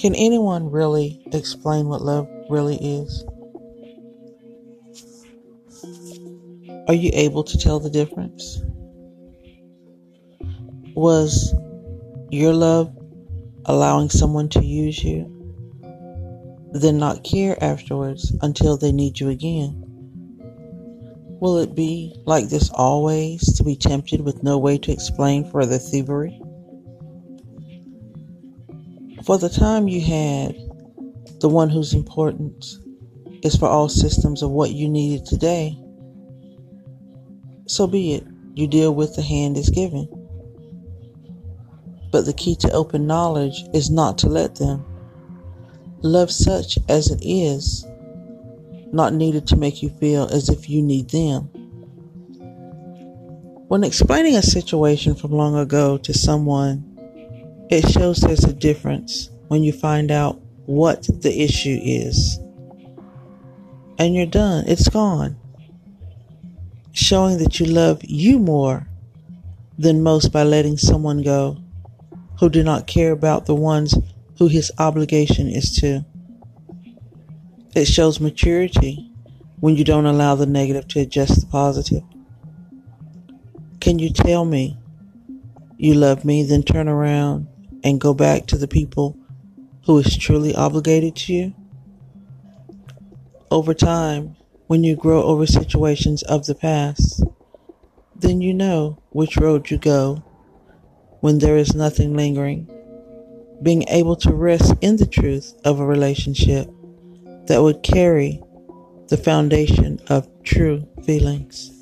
Can anyone really explain what love really is? Are you able to tell the difference? Was your love allowing someone to use you, then not care afterwards until they need you again? Will it be like this always to be tempted with no way to explain further thievery? For the time you had, the one whose importance is for all systems of what you needed today, so be it. You deal with the hand is given. But the key to open knowledge is not to let them. Love such as it is, not needed to make you feel as if you need them. When explaining a situation from long ago to someone it shows there's a difference when you find out what the issue is. And you're done, it's gone. Showing that you love you more than most by letting someone go who do not care about the ones who his obligation is to. It shows maturity when you don't allow the negative to adjust the positive. Can you tell me you love me, then turn around and go back to the people who is truly obligated to you? Over time, when you grow over situations of the past, then you know which road you go when there is nothing lingering. Being able to rest in the truth of a relationship that would carry the foundation of true feelings.